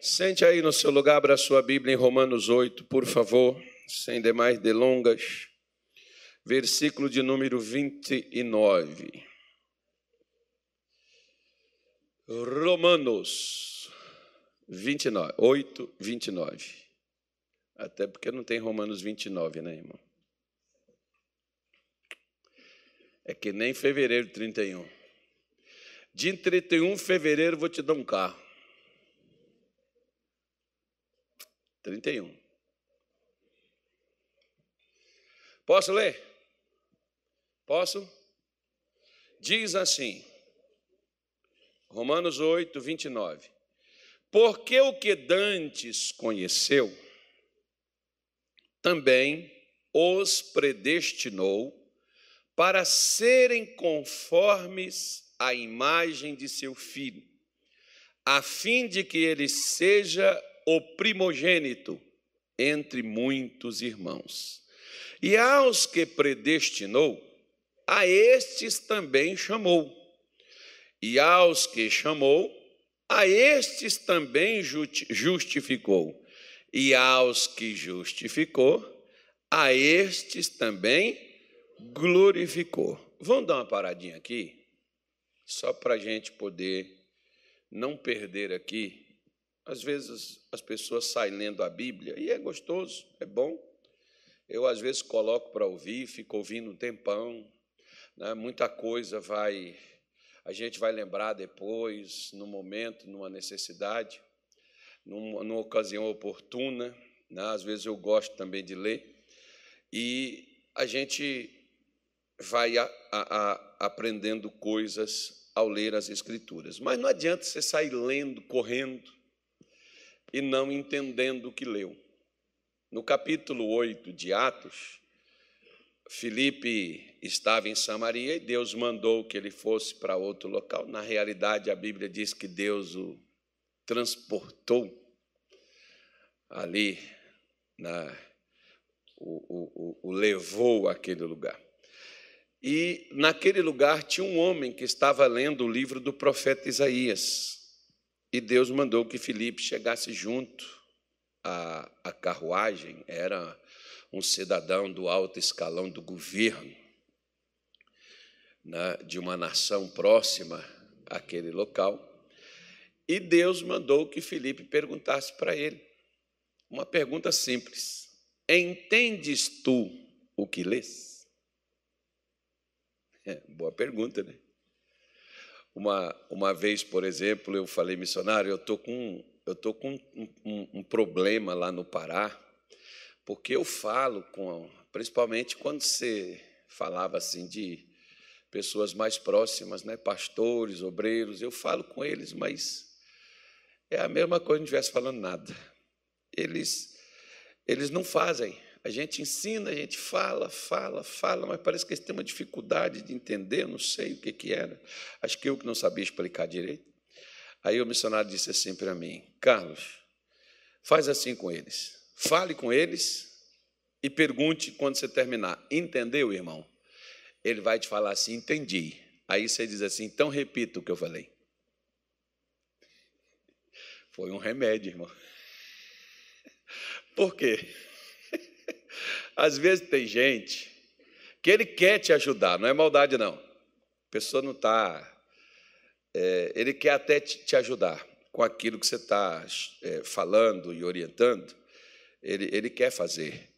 Sente aí no seu lugar, abra sua Bíblia em Romanos 8, por favor, sem demais delongas. Versículo de número 29. Romanos 29, 8, 29. Até porque não tem Romanos 29, né, irmão? É que nem fevereiro 31. De 31 de fevereiro vou te dar um carro. 31. Posso ler? Posso? Diz assim, Romanos 8, 29. Porque o que dantes conheceu, também os predestinou para serem conformes à imagem de seu filho, a fim de que ele seja o primogênito entre muitos irmãos. E aos que predestinou, a estes também chamou. E aos que chamou, a estes também justificou. E aos que justificou, a estes também glorificou. Vamos dar uma paradinha aqui, só para a gente poder não perder aqui às vezes as pessoas saem lendo a Bíblia e é gostoso, é bom. Eu, às vezes, coloco para ouvir, fico ouvindo um tempão. Né? Muita coisa vai. A gente vai lembrar depois, no momento, numa necessidade, numa, numa ocasião oportuna. Né? Às vezes eu gosto também de ler. E a gente vai a, a, a, aprendendo coisas ao ler as Escrituras. Mas não adianta você sair lendo, correndo e não entendendo o que leu. No capítulo 8 de Atos, Filipe estava em Samaria e Deus mandou que ele fosse para outro local. Na realidade, a Bíblia diz que Deus o transportou ali, na, o, o, o levou àquele lugar. E naquele lugar tinha um homem que estava lendo o livro do profeta Isaías. E Deus mandou que Filipe chegasse junto à, à carruagem, era um cidadão do alto escalão do governo né, de uma nação próxima àquele local. E Deus mandou que Filipe perguntasse para ele uma pergunta simples: Entendes tu o que lês? É, boa pergunta, né? Uma, uma vez, por exemplo, eu falei, missionário, eu estou com, eu tô com um, um, um problema lá no Pará, porque eu falo com, principalmente quando você falava assim de pessoas mais próximas, né, pastores, obreiros, eu falo com eles, mas é a mesma coisa se não estivesse falando nada. Eles, eles não fazem a gente ensina, a gente fala, fala, fala, mas parece que eles têm uma dificuldade de entender, não sei o que, que era. Acho que eu que não sabia explicar direito. Aí o missionário disse assim para mim: Carlos, faz assim com eles. Fale com eles e pergunte quando você terminar. Entendeu, irmão? Ele vai te falar assim: entendi. Aí você diz assim: então repita o que eu falei. Foi um remédio, irmão. Por quê? Às vezes tem gente que ele quer te ajudar, não é maldade, não. A pessoa não está. É, ele quer até te ajudar com aquilo que você está é, falando e orientando, ele, ele quer fazer.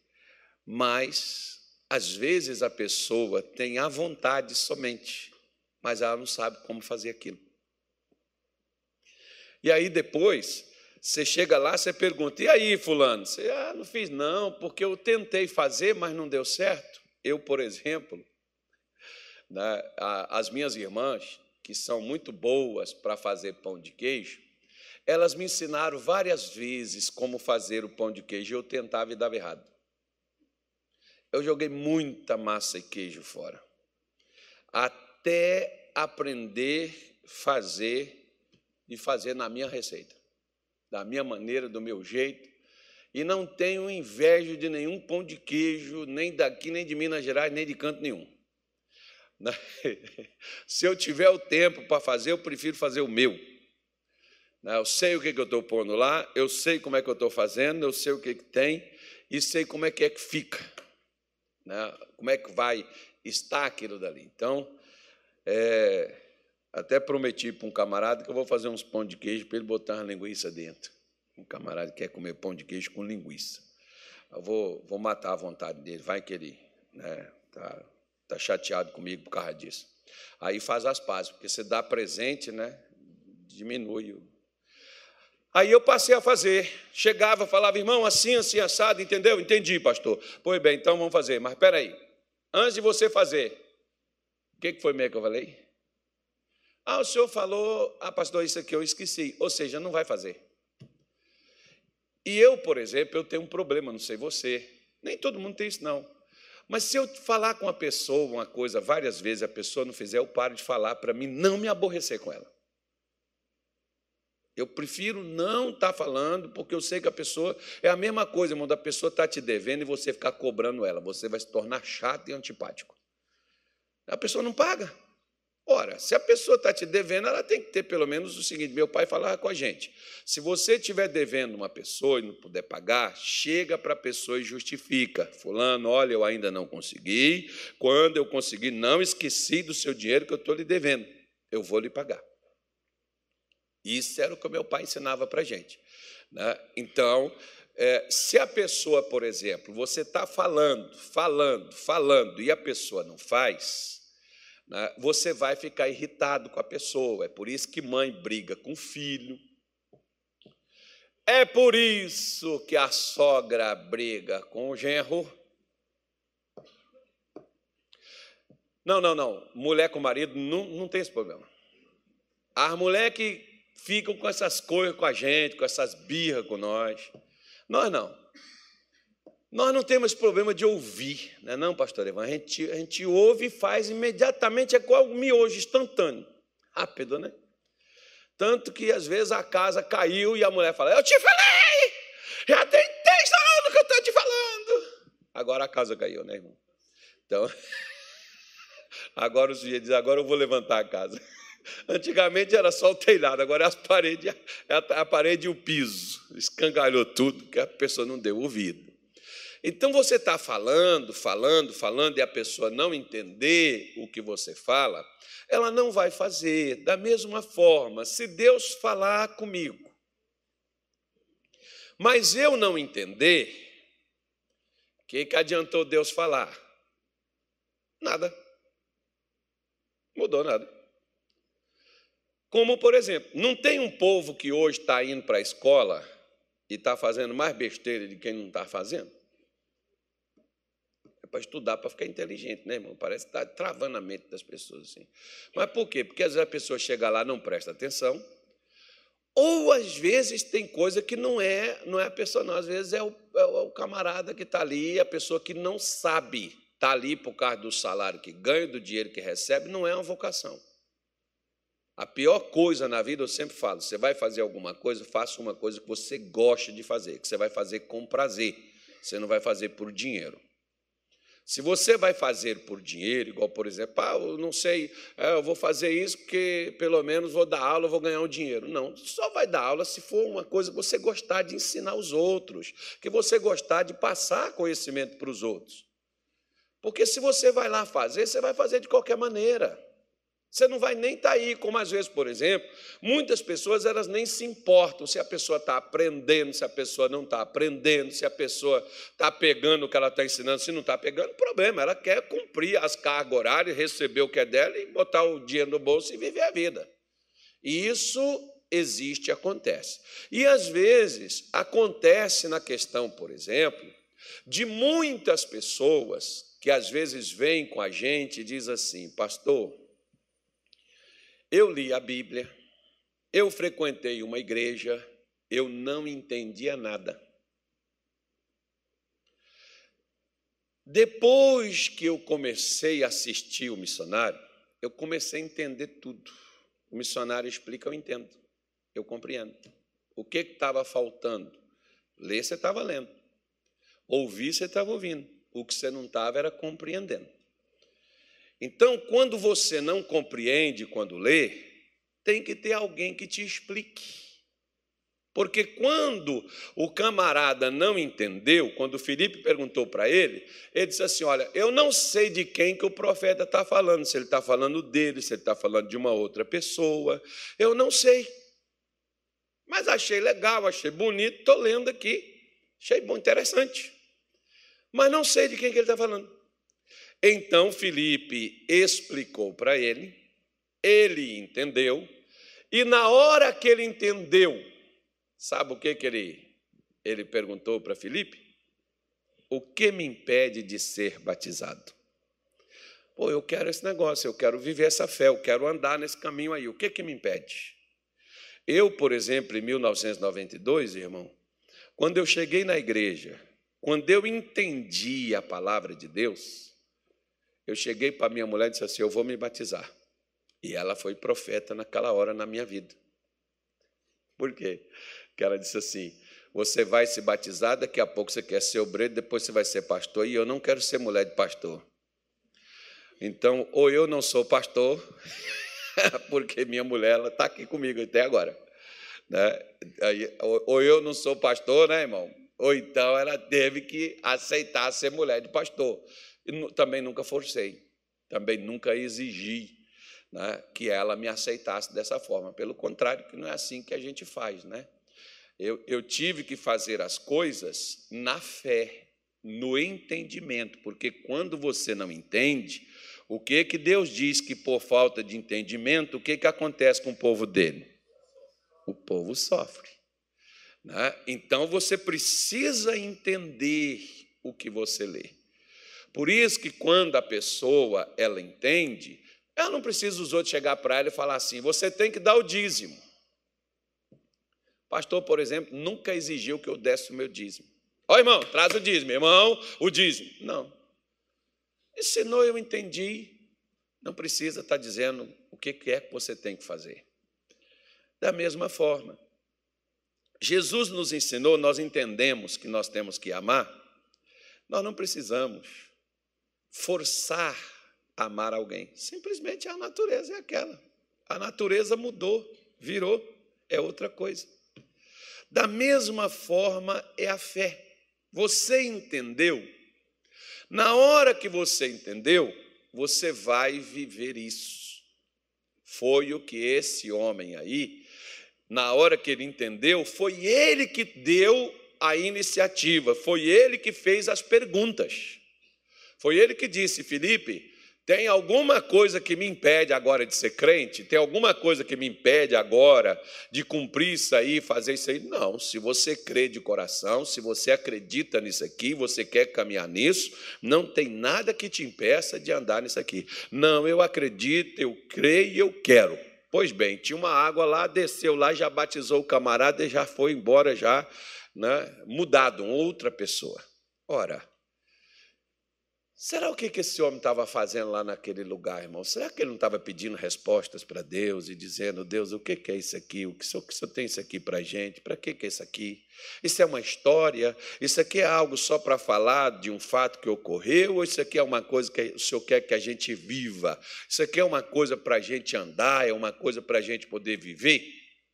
Mas, às vezes, a pessoa tem a vontade somente, mas ela não sabe como fazer aquilo. E aí, depois, você chega lá, você pergunta: e aí, Fulano? Você, ah, não fiz não, porque eu tentei fazer, mas não deu certo. Eu, por exemplo, né, as minhas irmãs, que são muito boas para fazer pão de queijo, elas me ensinaram várias vezes como fazer o pão de queijo e eu tentava e dava errado. Eu joguei muita massa e queijo fora, até aprender fazer e fazer na minha receita da minha maneira, do meu jeito, e não tenho inveja de nenhum pão de queijo, nem daqui, nem de Minas Gerais, nem de canto nenhum. Se eu tiver o tempo para fazer, eu prefiro fazer o meu. Né? Eu sei o que, eu estou pondo lá, eu sei como é que eu estou fazendo, eu sei o que, que tem e sei como é que é que fica. Né? Como é que vai estar aquilo dali. Então, é, até prometi para um camarada que eu vou fazer uns pão de queijo para ele botar uma linguiça dentro. Um camarada que quer comer pão de queijo com linguiça. Eu vou, vou matar a vontade dele, vai que ele né, tá, tá chateado comigo por causa disso. Aí faz as pazes, porque você dá presente, né, diminui o Aí eu passei a fazer. Chegava, falava, irmão, assim, assim, assado, entendeu? Entendi, pastor. Pois bem, então vamos fazer. Mas espera aí. Antes de você fazer, o que foi mesmo que eu falei? Ah, o senhor falou, ah, pastor, isso aqui eu esqueci. Ou seja, não vai fazer. E eu, por exemplo, eu tenho um problema, não sei você. Nem todo mundo tem isso, não. Mas se eu falar com a pessoa uma coisa várias vezes, a pessoa não fizer, eu paro de falar para mim não me aborrecer com ela. Eu prefiro não estar tá falando, porque eu sei que a pessoa. É a mesma coisa, irmão, da pessoa estar tá te devendo e você ficar cobrando ela. Você vai se tornar chato e antipático. A pessoa não paga. Ora, se a pessoa está te devendo, ela tem que ter pelo menos o seguinte: meu pai falava com a gente. Se você estiver devendo uma pessoa e não puder pagar, chega para a pessoa e justifica. Fulano, olha, eu ainda não consegui. Quando eu conseguir, não esqueci do seu dinheiro que eu estou lhe devendo. Eu vou lhe pagar. Isso era o que meu pai ensinava para a gente. Né? Então, é, se a pessoa, por exemplo, você está falando, falando, falando e a pessoa não faz, né, você vai ficar irritado com a pessoa. É por isso que mãe briga com filho. É por isso que a sogra briga com o genro. Não, não, não. Mulher com marido não, não tem esse problema. As mulheres que ficam com essas coisas com a gente, com essas birras com nós. Nós não. Nós não temos problema de ouvir, não é não, pastor Evan? A gente, a gente ouve e faz imediatamente, é igual o miojo, instantâneo. Rápido, né? Tanto que às vezes a casa caiu e a mulher fala, eu te falei! Já tem três anos que eu estou te falando. Agora a casa caiu, né, irmão? Então, agora o sujeito diz, agora eu vou levantar a casa. Antigamente era só o telhado, agora é as paredes, é a parede e o piso. Escangalhou tudo, que a pessoa não deu ouvido. Então você está falando, falando, falando, e a pessoa não entender o que você fala, ela não vai fazer. Da mesma forma, se Deus falar comigo, mas eu não entender, o que, que adiantou Deus falar? Nada. Mudou nada. Como, por exemplo, não tem um povo que hoje está indo para a escola e está fazendo mais besteira de quem não está fazendo? É para estudar, para ficar inteligente, né, irmão? Parece que está travando a mente das pessoas assim. Mas por quê? Porque às vezes a pessoa chega lá não presta atenção, ou às vezes tem coisa que não é, não é a pessoa, não. Às vezes é o, é o camarada que está ali, a pessoa que não sabe, está ali por causa do salário que ganha, do dinheiro que recebe, não é uma vocação. A pior coisa na vida, eu sempre falo, você vai fazer alguma coisa, faça uma coisa que você gosta de fazer, que você vai fazer com prazer. Você não vai fazer por dinheiro. Se você vai fazer por dinheiro, igual por exemplo, ah, eu não sei, é, eu vou fazer isso porque pelo menos vou dar aula, vou ganhar um dinheiro. Não, só vai dar aula se for uma coisa que você gostar de ensinar os outros, que você gostar de passar conhecimento para os outros. Porque se você vai lá fazer, você vai fazer de qualquer maneira. Você não vai nem estar tá aí, como às vezes, por exemplo, muitas pessoas elas nem se importam se a pessoa está aprendendo, se a pessoa não está aprendendo, se a pessoa está pegando o que ela está ensinando, se não está pegando, problema. Ela quer cumprir as cargas horárias, receber o que é dela e botar o dinheiro no bolso e viver a vida. E isso existe, acontece. E às vezes acontece na questão, por exemplo, de muitas pessoas que às vezes vêm com a gente e diz assim, pastor, eu li a Bíblia, eu frequentei uma igreja, eu não entendia nada. Depois que eu comecei a assistir o missionário, eu comecei a entender tudo. O missionário explica, eu entendo, eu compreendo. O que estava faltando? Ler, você estava lendo. Ouvir, você estava ouvindo. O que você não estava era compreendendo. Então, quando você não compreende quando lê, tem que ter alguém que te explique. Porque quando o camarada não entendeu, quando o Felipe perguntou para ele, ele disse assim: Olha, eu não sei de quem que o profeta está falando, se ele está falando dele, se ele está falando de uma outra pessoa, eu não sei. Mas achei legal, achei bonito, estou lendo aqui, achei bom, interessante. Mas não sei de quem que ele está falando. Então Felipe explicou para ele, ele entendeu, e na hora que ele entendeu, Sabe o que, que ele, ele perguntou para Filipe? O que me impede de ser batizado? Pô, eu quero esse negócio, eu quero viver essa fé, eu quero andar nesse caminho aí. O que, que me impede? Eu, por exemplo, em 1992, irmão, quando eu cheguei na igreja, quando eu entendi a palavra de Deus, eu cheguei para minha mulher e disse assim: Eu vou me batizar. E ela foi profeta naquela hora na minha vida. Por quê? que ela disse assim: Você vai se batizar, daqui a pouco você quer ser obreiro, depois você vai ser pastor, e eu não quero ser mulher de pastor. Então, ou eu não sou pastor, porque minha mulher está aqui comigo até agora. Né? Ou eu não sou pastor, né, irmão? Ou então ela teve que aceitar ser mulher de pastor. Também nunca forcei, também nunca exigi né, que ela me aceitasse dessa forma. Pelo contrário, que não é assim que a gente faz, né? Eu, eu tive que fazer as coisas na fé, no entendimento, porque quando você não entende, o que que Deus diz que por falta de entendimento, o que que acontece com o povo dele? O povo sofre. Né? Então você precisa entender o que você lê. Por isso que quando a pessoa ela entende, ela não precisa os outros chegar para ela e falar assim: você tem que dar o dízimo. Pastor, por exemplo, nunca exigiu que eu desse o meu dízimo. Ó, irmão, traz o dízimo, irmão, o dízimo. Não. Ensinou, eu entendi. Não precisa estar dizendo o que é que você tem que fazer. Da mesma forma, Jesus nos ensinou, nós entendemos que nós temos que amar, nós não precisamos forçar a amar alguém. Simplesmente a natureza é aquela. A natureza mudou, virou, é outra coisa. Da mesma forma é a fé. Você entendeu? Na hora que você entendeu, você vai viver isso. Foi o que esse homem aí, na hora que ele entendeu, foi ele que deu a iniciativa, foi ele que fez as perguntas. Foi ele que disse: Felipe, tem alguma coisa que me impede agora de ser crente? Tem alguma coisa que me impede agora de cumprir isso aí, fazer isso aí? Não. Se você crê de coração, se você acredita nisso aqui, você quer caminhar nisso, não tem nada que te impeça de andar nisso aqui. Não, eu acredito, eu creio e eu quero. Pois bem, tinha uma água lá, desceu lá, já batizou o camarada e já foi embora, já né, mudado, outra pessoa. Ora, Será o que esse homem estava fazendo lá naquele lugar, irmão? Será que ele não estava pedindo respostas para Deus e dizendo, Deus, o que é isso aqui? O que o senhor tem isso aqui para a gente? Para que é isso aqui? Isso é uma história? Isso aqui é algo só para falar de um fato que ocorreu? Ou isso aqui é uma coisa que o senhor quer que a gente viva? Isso aqui é uma coisa para a gente andar? É uma coisa para a gente poder viver?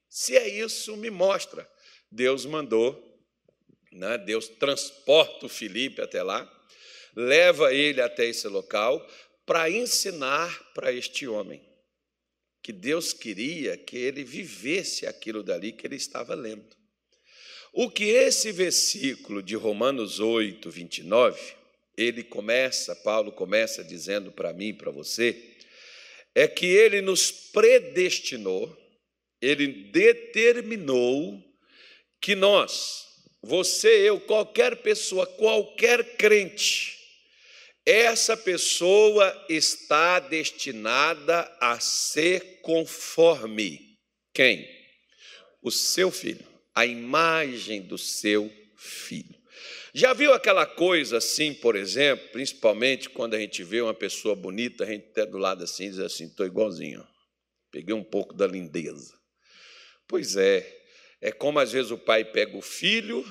Se é isso, me mostra. Deus mandou, né? Deus transporta o Felipe até lá leva ele até esse local para ensinar para este homem que Deus queria que ele vivesse aquilo dali que ele estava lendo. O que esse versículo de Romanos 8, 29, ele começa, Paulo começa dizendo para mim e para você, é que ele nos predestinou, ele determinou que nós, você, eu, qualquer pessoa, qualquer crente, essa pessoa está destinada a ser conforme quem? O seu filho, a imagem do seu filho. Já viu aquela coisa assim, por exemplo, principalmente quando a gente vê uma pessoa bonita, a gente até do lado assim diz assim, estou igualzinho, peguei um pouco da lindeza. Pois é, é como às vezes o pai pega o filho,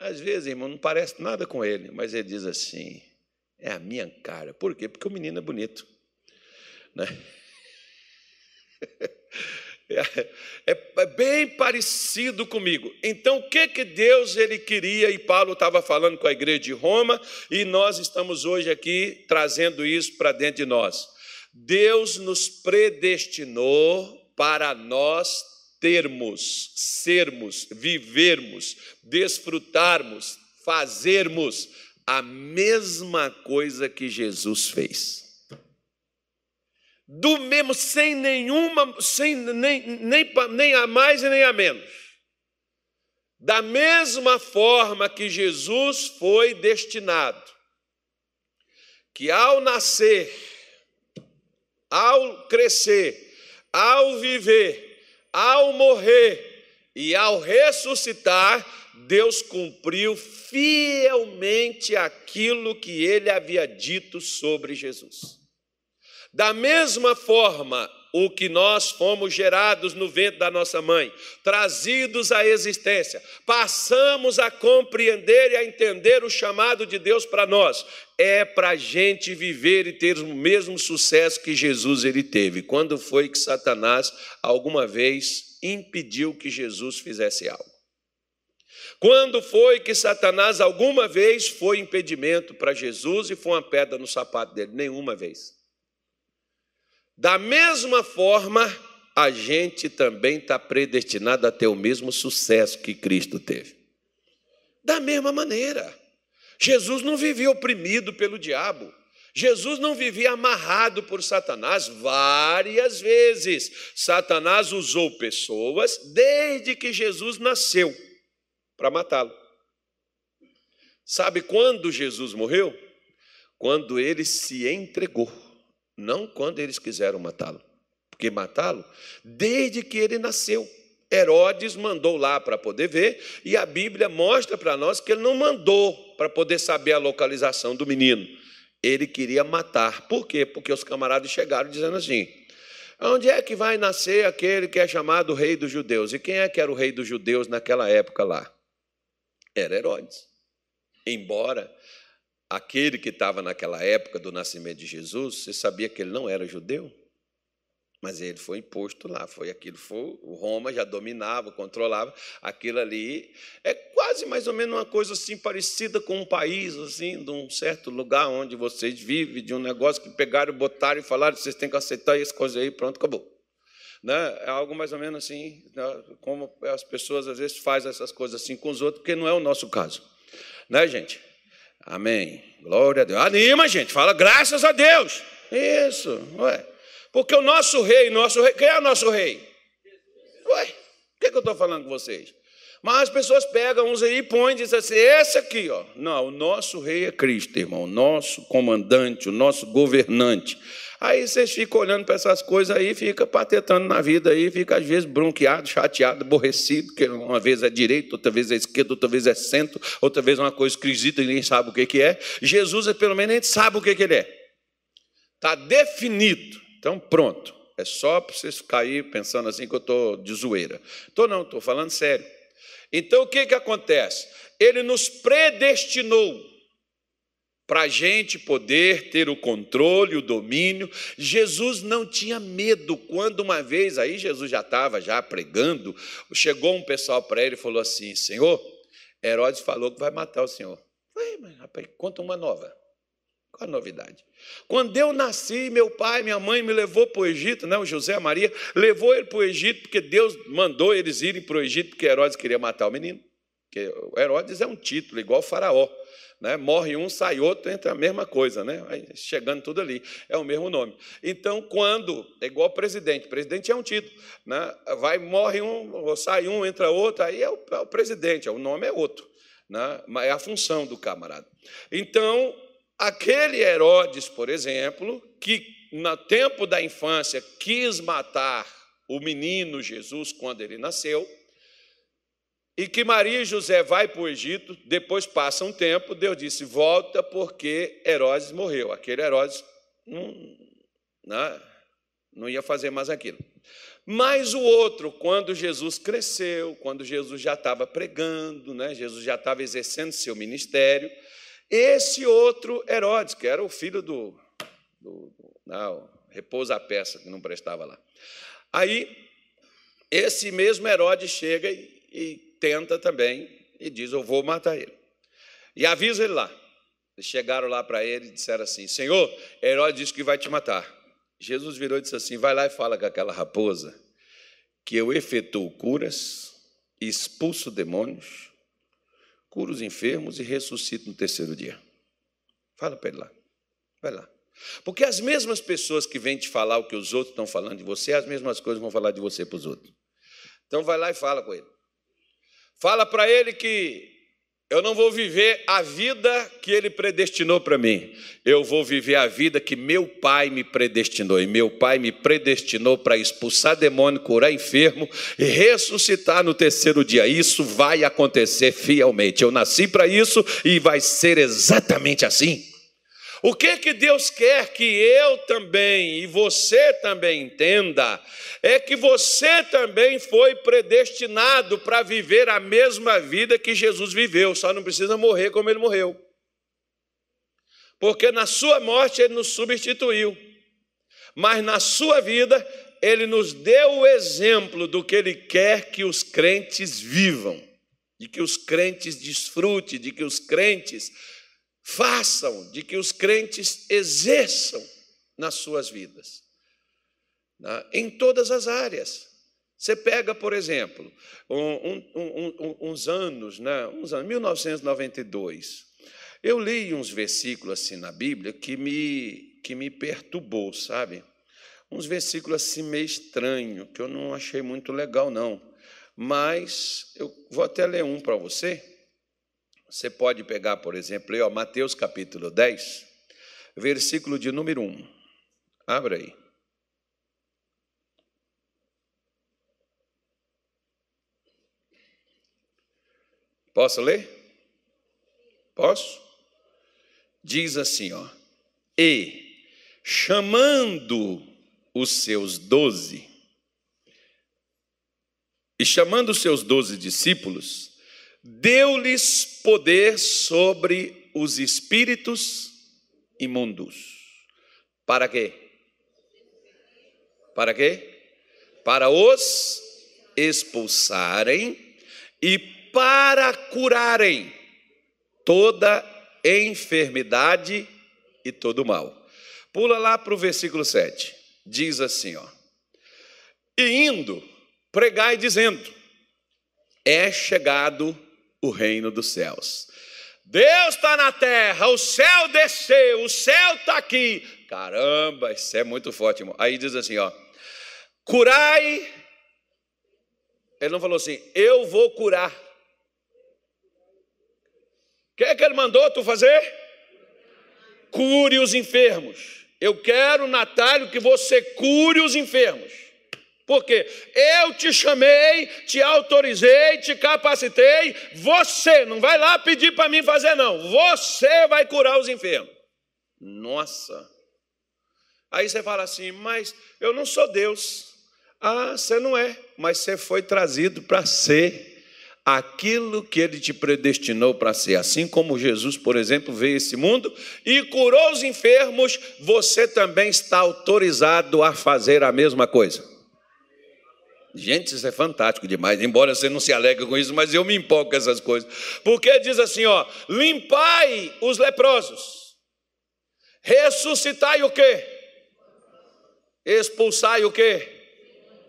às vezes, irmão, não parece nada com ele, mas ele diz assim, é a minha cara. Por quê? Porque o menino é bonito. Né? É, é, bem parecido comigo. Então, o que que Deus ele queria e Paulo estava falando com a igreja de Roma e nós estamos hoje aqui trazendo isso para dentro de nós. Deus nos predestinou para nós termos, sermos, vivermos, desfrutarmos, fazermos a mesma coisa que Jesus fez. Do mesmo, sem nenhuma, sem nem, nem, nem a mais e nem a menos. Da mesma forma que Jesus foi destinado, que ao nascer, ao crescer, ao viver, ao morrer e ao ressuscitar, Deus cumpriu fielmente aquilo que ele havia dito sobre Jesus. Da mesma forma, o que nós fomos gerados no ventre da nossa mãe, trazidos à existência, passamos a compreender e a entender o chamado de Deus para nós, é para a gente viver e ter o mesmo sucesso que Jesus ele teve. Quando foi que Satanás alguma vez impediu que Jesus fizesse algo? Quando foi que Satanás alguma vez foi impedimento para Jesus e foi uma pedra no sapato dele? Nenhuma vez. Da mesma forma, a gente também está predestinado a ter o mesmo sucesso que Cristo teve. Da mesma maneira. Jesus não vivia oprimido pelo diabo. Jesus não vivia amarrado por Satanás várias vezes. Satanás usou pessoas desde que Jesus nasceu para matá-lo. Sabe quando Jesus morreu? Quando ele se entregou, não quando eles quiseram matá-lo. Porque matá-lo, desde que ele nasceu, Herodes mandou lá para poder ver, e a Bíblia mostra para nós que ele não mandou para poder saber a localização do menino. Ele queria matar. Por quê? Porque os camaradas chegaram dizendo assim: onde é que vai nascer aquele que é chamado rei dos judeus? E quem é que era o rei dos judeus naquela época lá? Era Herodes. Embora aquele que estava naquela época do nascimento de Jesus, você sabia que ele não era judeu? Mas ele foi imposto lá, foi aquilo, foi, o Roma já dominava, controlava aquilo ali. É quase mais ou menos uma coisa assim parecida com um país, assim, de um certo lugar onde vocês vivem, de um negócio que pegaram, botaram e falaram, vocês têm que aceitar essa coisa aí, pronto, acabou. Né? É algo mais ou menos assim, né? como as pessoas às vezes fazem essas coisas assim com os outros, porque não é o nosso caso. Né, gente? Amém. Glória a Deus. Anima, gente. Fala graças a Deus. Isso. Ué. Porque o nosso rei, nosso rei, quem é o nosso rei? Ué, o que, é que eu estou falando com vocês? Mas as pessoas pegam uns aí e põem e dizem assim: esse aqui, ó. Não, o nosso rei é Cristo, irmão. O nosso comandante, o nosso governante. Aí vocês ficam olhando para essas coisas aí, fica patetando na vida aí, fica às vezes bronqueado, chateado, aborrecido, que uma vez é direito, outra vez é esquerda, outra vez é centro, outra vez é uma coisa esquisita e ninguém sabe o que, é. Jesus, é, pelo menos, a gente sabe o que, que ele é. Está definido. Então, pronto. É só para vocês cair pensando assim que eu estou de zoeira. Estou não, estou falando sério. Então, o que, que acontece? Ele nos predestinou para a gente poder ter o controle, o domínio. Jesus não tinha medo. Quando uma vez, aí Jesus já estava já pregando, chegou um pessoal para ele e falou assim: Senhor, Herodes falou que vai matar o Senhor. Falei, mas rapaz, conta uma nova. Qual a novidade? Quando eu nasci, meu pai, minha mãe me levou para o Egito, né? o José Maria levou ele para o Egito, porque Deus mandou eles irem para o Egito, porque Herodes queria matar o menino. Porque Herodes é um título, igual faraó. Né? Morre um, sai outro, entra a mesma coisa, né? Chegando tudo ali, é o mesmo nome. Então, quando, é igual presidente, presidente é um título, né? vai, morre um, sai um, entra outro, aí é o, é o presidente, o nome é outro, né? é a função do camarada. Então, aquele Herodes, por exemplo, que no tempo da infância quis matar o menino Jesus quando ele nasceu, e que Maria e José vai para o Egito, depois passa um tempo, Deus disse: volta porque Herodes morreu. Aquele Herodes não, não, né, não ia fazer mais aquilo. Mas o outro, quando Jesus cresceu, quando Jesus já estava pregando, né, Jesus já estava exercendo seu ministério, esse outro Herodes, que era o filho do, do, do não, repousa a peça que não prestava lá. Aí esse mesmo Herodes chega e, e tenta também e diz: Eu vou matar ele. E avisa ele lá. Chegaram lá para ele e disseram assim: Senhor, Herodes disse que vai te matar. Jesus virou e disse assim: Vai lá e fala com aquela raposa que eu efetuo curas, expulso demônios, curo os enfermos e ressuscito no terceiro dia. Fala para ele lá. Vai lá. Porque as mesmas pessoas que vêm te falar o que os outros estão falando de você, as mesmas coisas vão falar de você para os outros. Então vai lá e fala com ele. Fala para ele que eu não vou viver a vida que ele predestinou para mim. Eu vou viver a vida que meu pai me predestinou. E meu pai me predestinou para expulsar demônio, curar enfermo e ressuscitar no terceiro dia. Isso vai acontecer fielmente. Eu nasci para isso e vai ser exatamente assim. O que que Deus quer que eu também e você também entenda é que você também foi predestinado para viver a mesma vida que Jesus viveu, só não precisa morrer como ele morreu. Porque na sua morte ele nos substituiu, mas na sua vida ele nos deu o exemplo do que ele quer que os crentes vivam, de que os crentes desfrutem, de que os crentes façam, de que os crentes exerçam nas suas vidas, né? em todas as áreas. Você pega, por exemplo, um, um, um, uns anos, né? uns anos, 1992, eu li uns versículos assim na Bíblia que me, que me perturbou, sabe? Uns versículos assim meio estranhos, que eu não achei muito legal, não. Mas eu vou até ler um para você. Você pode pegar, por exemplo, aí, ó, Mateus capítulo 10, versículo de número 1. Abra aí. Posso ler? Posso? Diz assim, ó. E chamando os seus doze, e chamando os seus doze discípulos, deu-lhes poder sobre os espíritos imundos. Para quê? Para quê? Para os expulsarem e para curarem toda enfermidade e todo mal. Pula lá para o versículo 7. Diz assim, ó. E indo, pregai dizendo: É chegado o reino dos céus. Deus está na terra, o céu desceu, o céu está aqui. Caramba, isso é muito forte, irmão. Aí diz assim, ó, curai. Ele não falou assim, eu vou curar. O que é que ele mandou tu fazer? Cure os enfermos. Eu quero, Natália, que você cure os enfermos. Porque eu te chamei, te autorizei, te capacitei, você não vai lá pedir para mim fazer, não. Você vai curar os enfermos. Nossa. Aí você fala assim, mas eu não sou Deus. Ah, você não é, mas você foi trazido para ser aquilo que ele te predestinou para ser. Assim como Jesus, por exemplo, veio esse mundo e curou os enfermos, você também está autorizado a fazer a mesma coisa. Gente, isso é fantástico demais. Embora você não se alegre com isso, mas eu me empolgo com essas coisas. Porque diz assim, ó: limpai os leprosos, ressuscitai o quê? Expulsai o quê?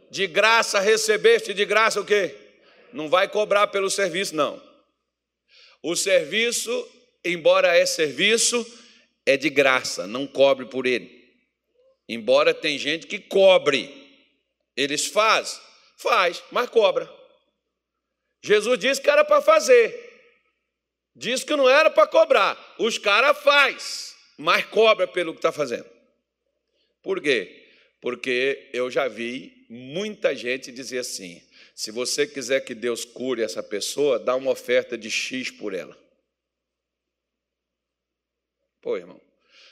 De graça recebeste, de graça o quê? Não vai cobrar pelo serviço, não. O serviço, embora é serviço, é de graça, não cobre por ele. Embora tem gente que cobre, eles fazem Faz, mas cobra. Jesus disse que era para fazer. Disse que não era para cobrar. Os caras faz, mas cobra pelo que está fazendo. Por quê? Porque eu já vi muita gente dizer assim: se você quiser que Deus cure essa pessoa, dá uma oferta de X por ela. Pô, irmão.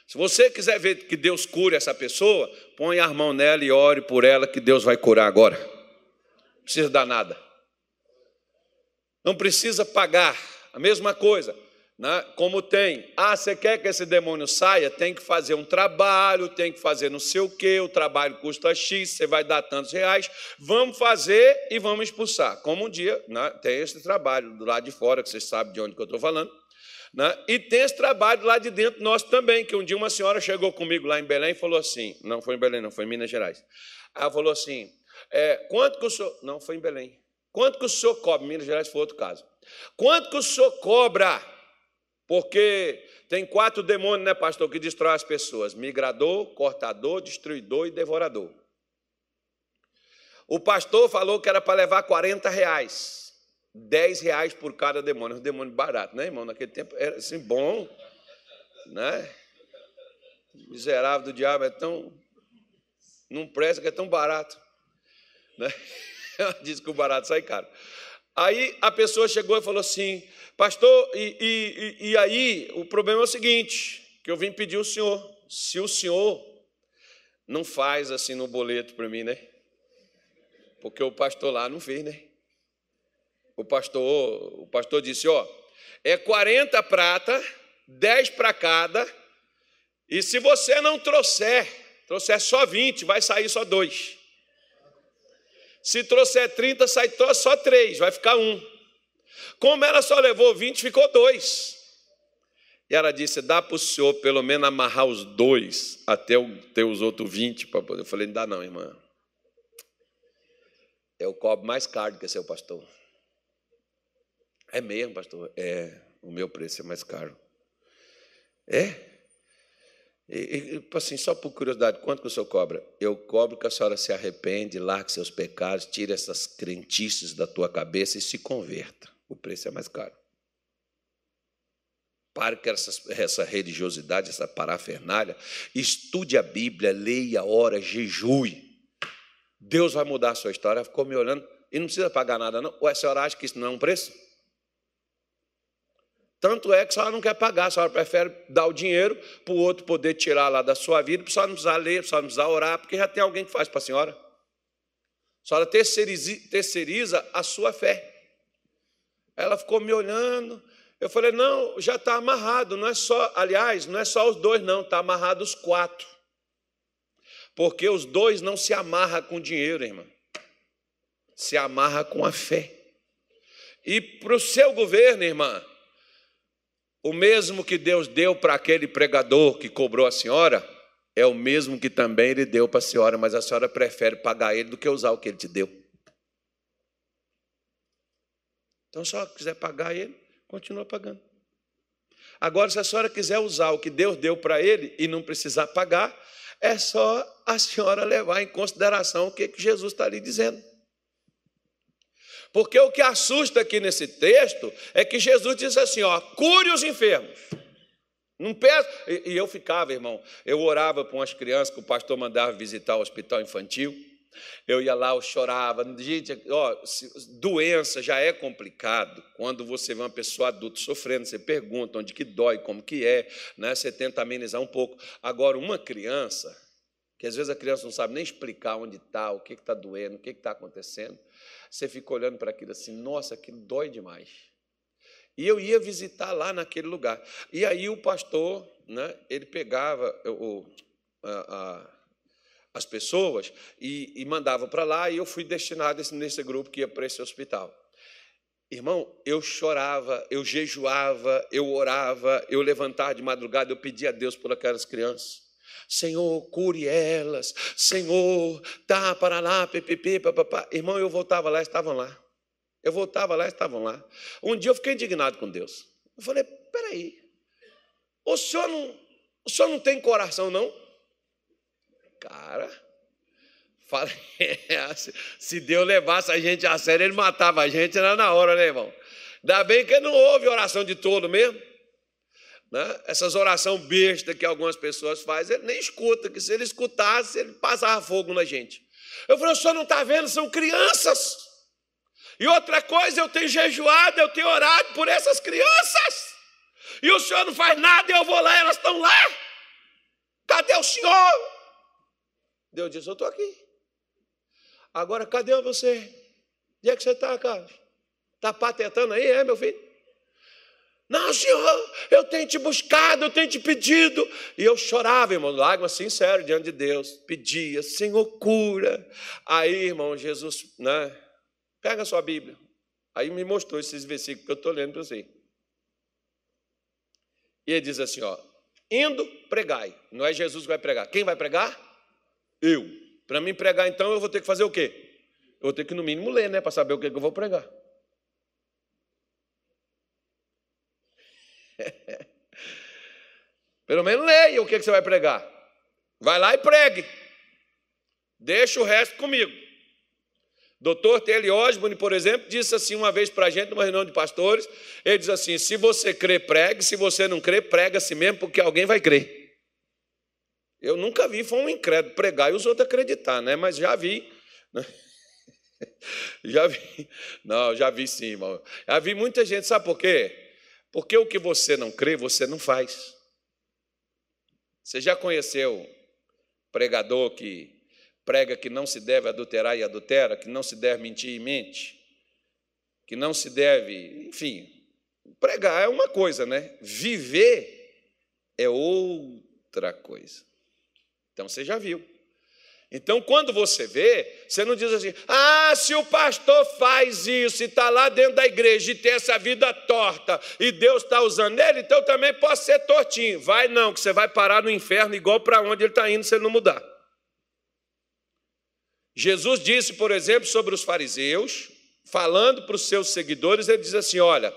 Se você quiser ver que Deus cure essa pessoa, põe a mão nela e ore por ela que Deus vai curar agora precisa dar nada. Não precisa pagar. A mesma coisa. Né? Como tem, ah, você quer que esse demônio saia? Tem que fazer um trabalho, tem que fazer não sei o quê, o trabalho custa X, você vai dar tantos reais, vamos fazer e vamos expulsar. Como um dia né, tem esse trabalho do lado de fora, que vocês sabem de onde que eu estou falando, né? e tem esse trabalho lá de dentro nosso também, que um dia uma senhora chegou comigo lá em Belém e falou assim, não foi em Belém, não, foi em Minas Gerais. Ela falou assim, é, quanto que o senhor, não, foi em Belém, quanto que o senhor cobra, Minas Gerais foi outro caso, quanto que o senhor cobra porque tem quatro demônios, né, pastor, que destrói as pessoas: migrador, cortador, destruidor e devorador. O pastor falou que era para levar 40 reais. 10 reais por cada demônio. Um demônio barato, né, irmão? Naquele tempo era assim, bom, né? Miserável do diabo é tão. Não presta que é tão barato. Né? Diz que o barato sai caro. Aí a pessoa chegou e falou assim: Pastor, e, e, e aí o problema é o seguinte: que eu vim pedir o senhor, se o senhor não faz assim no boleto para mim, né? Porque o pastor lá não fez, né? O pastor, o pastor disse: ó, é 40 prata, 10 para cada, e se você não trouxer, trouxer só 20, vai sair só dois. Se trouxer 30, sai só três, vai ficar um. Como ela só levou 20, ficou dois. E ela disse: dá para o senhor pelo menos amarrar os dois até ter os outros 20 para poder. Eu falei: não dá não, irmã. É o cobre mais caro do que seu pastor. É mesmo, pastor? É, o meu preço é mais caro. É? E, e, assim, só por curiosidade, quanto que o senhor cobra? Eu cobro que a senhora se arrepende, largue seus pecados, tire essas crentices da tua cabeça e se converta o preço é mais caro. Pare com essa, religiosidade, essa parafernália. Estude a Bíblia, leia, ora, jejue. Deus vai mudar a sua história. Ficou me olhando e não precisa pagar nada, não. Ou a senhora acha que isso não é um preço? Tanto é que a senhora não quer pagar, a senhora prefere dar o dinheiro para o outro poder tirar lá da sua vida, para a senhora não precisar ler, para a senhora não precisar orar, porque já tem alguém que faz para a senhora. A senhora terceiriza, a sua fé. Ela ficou me olhando. Eu falei: não, já está amarrado. Não é só, aliás, não é só os dois, não, está amarrado os quatro. Porque os dois não se amarra com dinheiro, irmã. Se amarra com a fé. E para o seu governo, irmã, o mesmo que Deus deu para aquele pregador que cobrou a senhora, é o mesmo que também ele deu para a senhora, mas a senhora prefere pagar ele do que usar o que ele te deu. Então, se a senhora quiser pagar ele, continua pagando. Agora, se a senhora quiser usar o que Deus deu para ele e não precisar pagar, é só a senhora levar em consideração o que, Jesus está lhe dizendo. Porque o que assusta aqui nesse texto é que Jesus diz assim: ó, cure os enfermos. Não peço. E, e eu ficava, irmão, eu orava para umas crianças que o pastor mandava visitar o hospital infantil. Eu ia lá, eu chorava. Gente, ó, doença já é complicado. Quando você vê uma pessoa adulta sofrendo, você pergunta onde que dói, como que é, né? você tenta amenizar um pouco. Agora, uma criança, que às vezes a criança não sabe nem explicar onde está, o que está doendo, o que está acontecendo, você fica olhando para aquilo assim, nossa, aquilo dói demais. E eu ia visitar lá naquele lugar. E aí o pastor, né, ele pegava o, a, a as pessoas e, e mandava para lá, e eu fui destinado nesse grupo que ia para esse hospital. Irmão, eu chorava, eu jejuava, eu orava, eu levantava de madrugada, eu pedia a Deus por aquelas crianças. Senhor, cure elas. Senhor, tá para lá, ppp, papapá. Irmão, eu voltava lá, estavam lá. Eu voltava lá, estavam lá. Um dia eu fiquei indignado com Deus. Eu falei: peraí, o senhor não, o senhor não tem coração, não? Cara, falei, se Deus levasse a gente a sério, ele matava a gente era na hora, né, irmão? Ainda bem que não houve oração de todo mesmo. Né? Essas orações bestas que algumas pessoas fazem, ele nem escuta, que se ele escutasse, ele passava fogo na gente. Eu falei, o senhor não está vendo? São crianças. E outra coisa, eu tenho jejuado, eu tenho orado por essas crianças. E o senhor não faz nada, eu vou lá, elas estão lá. Cadê o senhor? Deus disse: Eu estou aqui. Agora, cadê você? Onde é que você está, Carlos? Está patetando aí, é, meu filho? Não, Senhor, eu tenho te buscado, eu tenho te pedido. E eu chorava, irmão, lágrimas sincero diante de Deus. Pedia, Senhor, cura. Aí, irmão, Jesus, né? Pega a sua Bíblia. Aí me mostrou esses versículos que eu estou lendo para você. E ele diz assim: ó, indo, pregai. Não é Jesus que vai pregar. Quem vai pregar? Eu. Para mim pregar, então, eu vou ter que fazer o quê? Eu vou ter que, no mínimo, ler, né? Para saber o que, que eu vou pregar. Pelo menos leia o que, você vai pregar. Vai lá e pregue. Deixa o resto comigo. Doutor Telly Osborne, por exemplo, disse assim uma vez para a gente, numa reunião de pastores, ele diz assim, se você crê, pregue, se você não crê, prega a si mesmo, porque alguém vai crer. Eu nunca vi, foi um incrédulo pregar e os outros acreditar, né? Mas já vi. Né? Já vi. Não, já vi sim, irmão. Já vi muita gente, sabe por quê? Porque o que você não crê, você não faz. Você já conheceu pregador que prega que não se deve adulterar e adultera, que não se deve mentir e mente, que não se deve, enfim, pregar é uma coisa, né? Viver é outra coisa. Então você já viu. Então, quando você vê, você não diz assim: ah, se o pastor faz isso e está lá dentro da igreja e tem essa vida torta e Deus está usando ele, então eu também posso ser tortinho. Vai não, que você vai parar no inferno igual para onde ele está indo se ele não mudar. Jesus disse, por exemplo, sobre os fariseus, falando para os seus seguidores, ele diz assim: olha,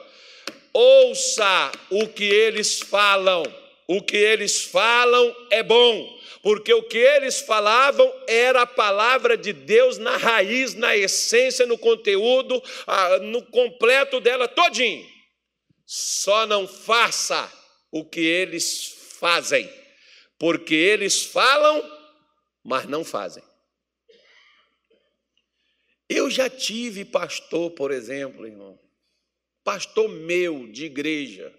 ouça o que eles falam, o que eles falam é bom porque o que eles falavam era a palavra de Deus na raiz, na essência, no conteúdo, no completo dela todinho. Só não faça o que eles fazem, porque eles falam, mas não fazem. Eu já tive pastor, por exemplo, irmão, pastor meu de igreja,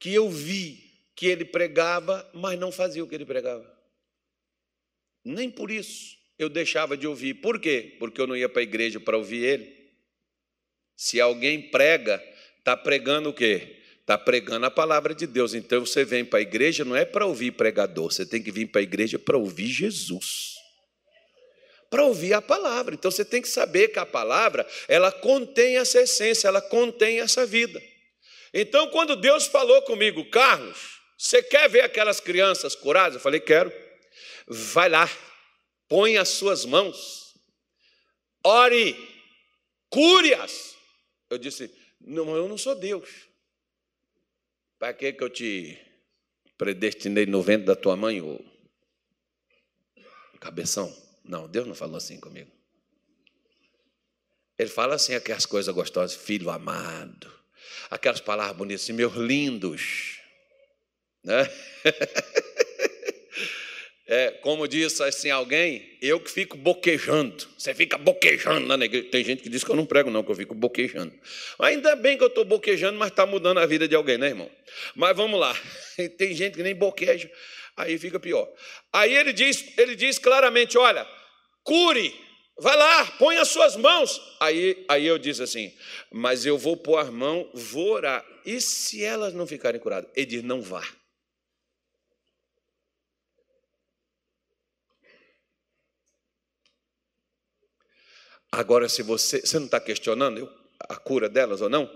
que eu vi que ele pregava, mas não fazia o que ele pregava. Nem por isso eu deixava de ouvir. Por quê? Porque eu não ia para a igreja para ouvir ele. Se alguém prega, está pregando o quê? Está pregando a palavra de Deus. Então você vem para a igreja não é para ouvir pregador, você tem que vir para a igreja para ouvir Jesus. Para ouvir a palavra. Então você tem que saber que a palavra, ela contém essa essência, ela contém essa vida. Então, quando Deus falou comigo, Carlos, você quer ver aquelas crianças curadas? Eu falei, quero. Vai lá, põe as suas mãos, ore, cure-as. Eu disse, não, eu não sou Deus. Para que, que eu te predestinei no ventre da tua mãe, ô cabeção? Não, Deus não falou assim comigo. Ele fala assim aquelas coisas gostosas, filho amado, aquelas palavras bonitas, assim, meus lindos. Né? É, como disse assim alguém, eu que fico boquejando. Você fica boquejando na igreja. Tem gente que diz que eu não prego, não, que eu fico boquejando. Ainda bem que eu estou boquejando, mas está mudando a vida de alguém, né, irmão? Mas vamos lá. Tem gente que nem boqueja, aí fica pior. Aí ele diz, ele diz claramente: olha, cure, vai lá, põe as suas mãos. Aí, aí eu disse assim, mas eu vou pôr as mãos, vou orar. E se elas não ficarem curadas? Ele diz: não vá. Agora, se você, você não está questionando a cura delas ou não,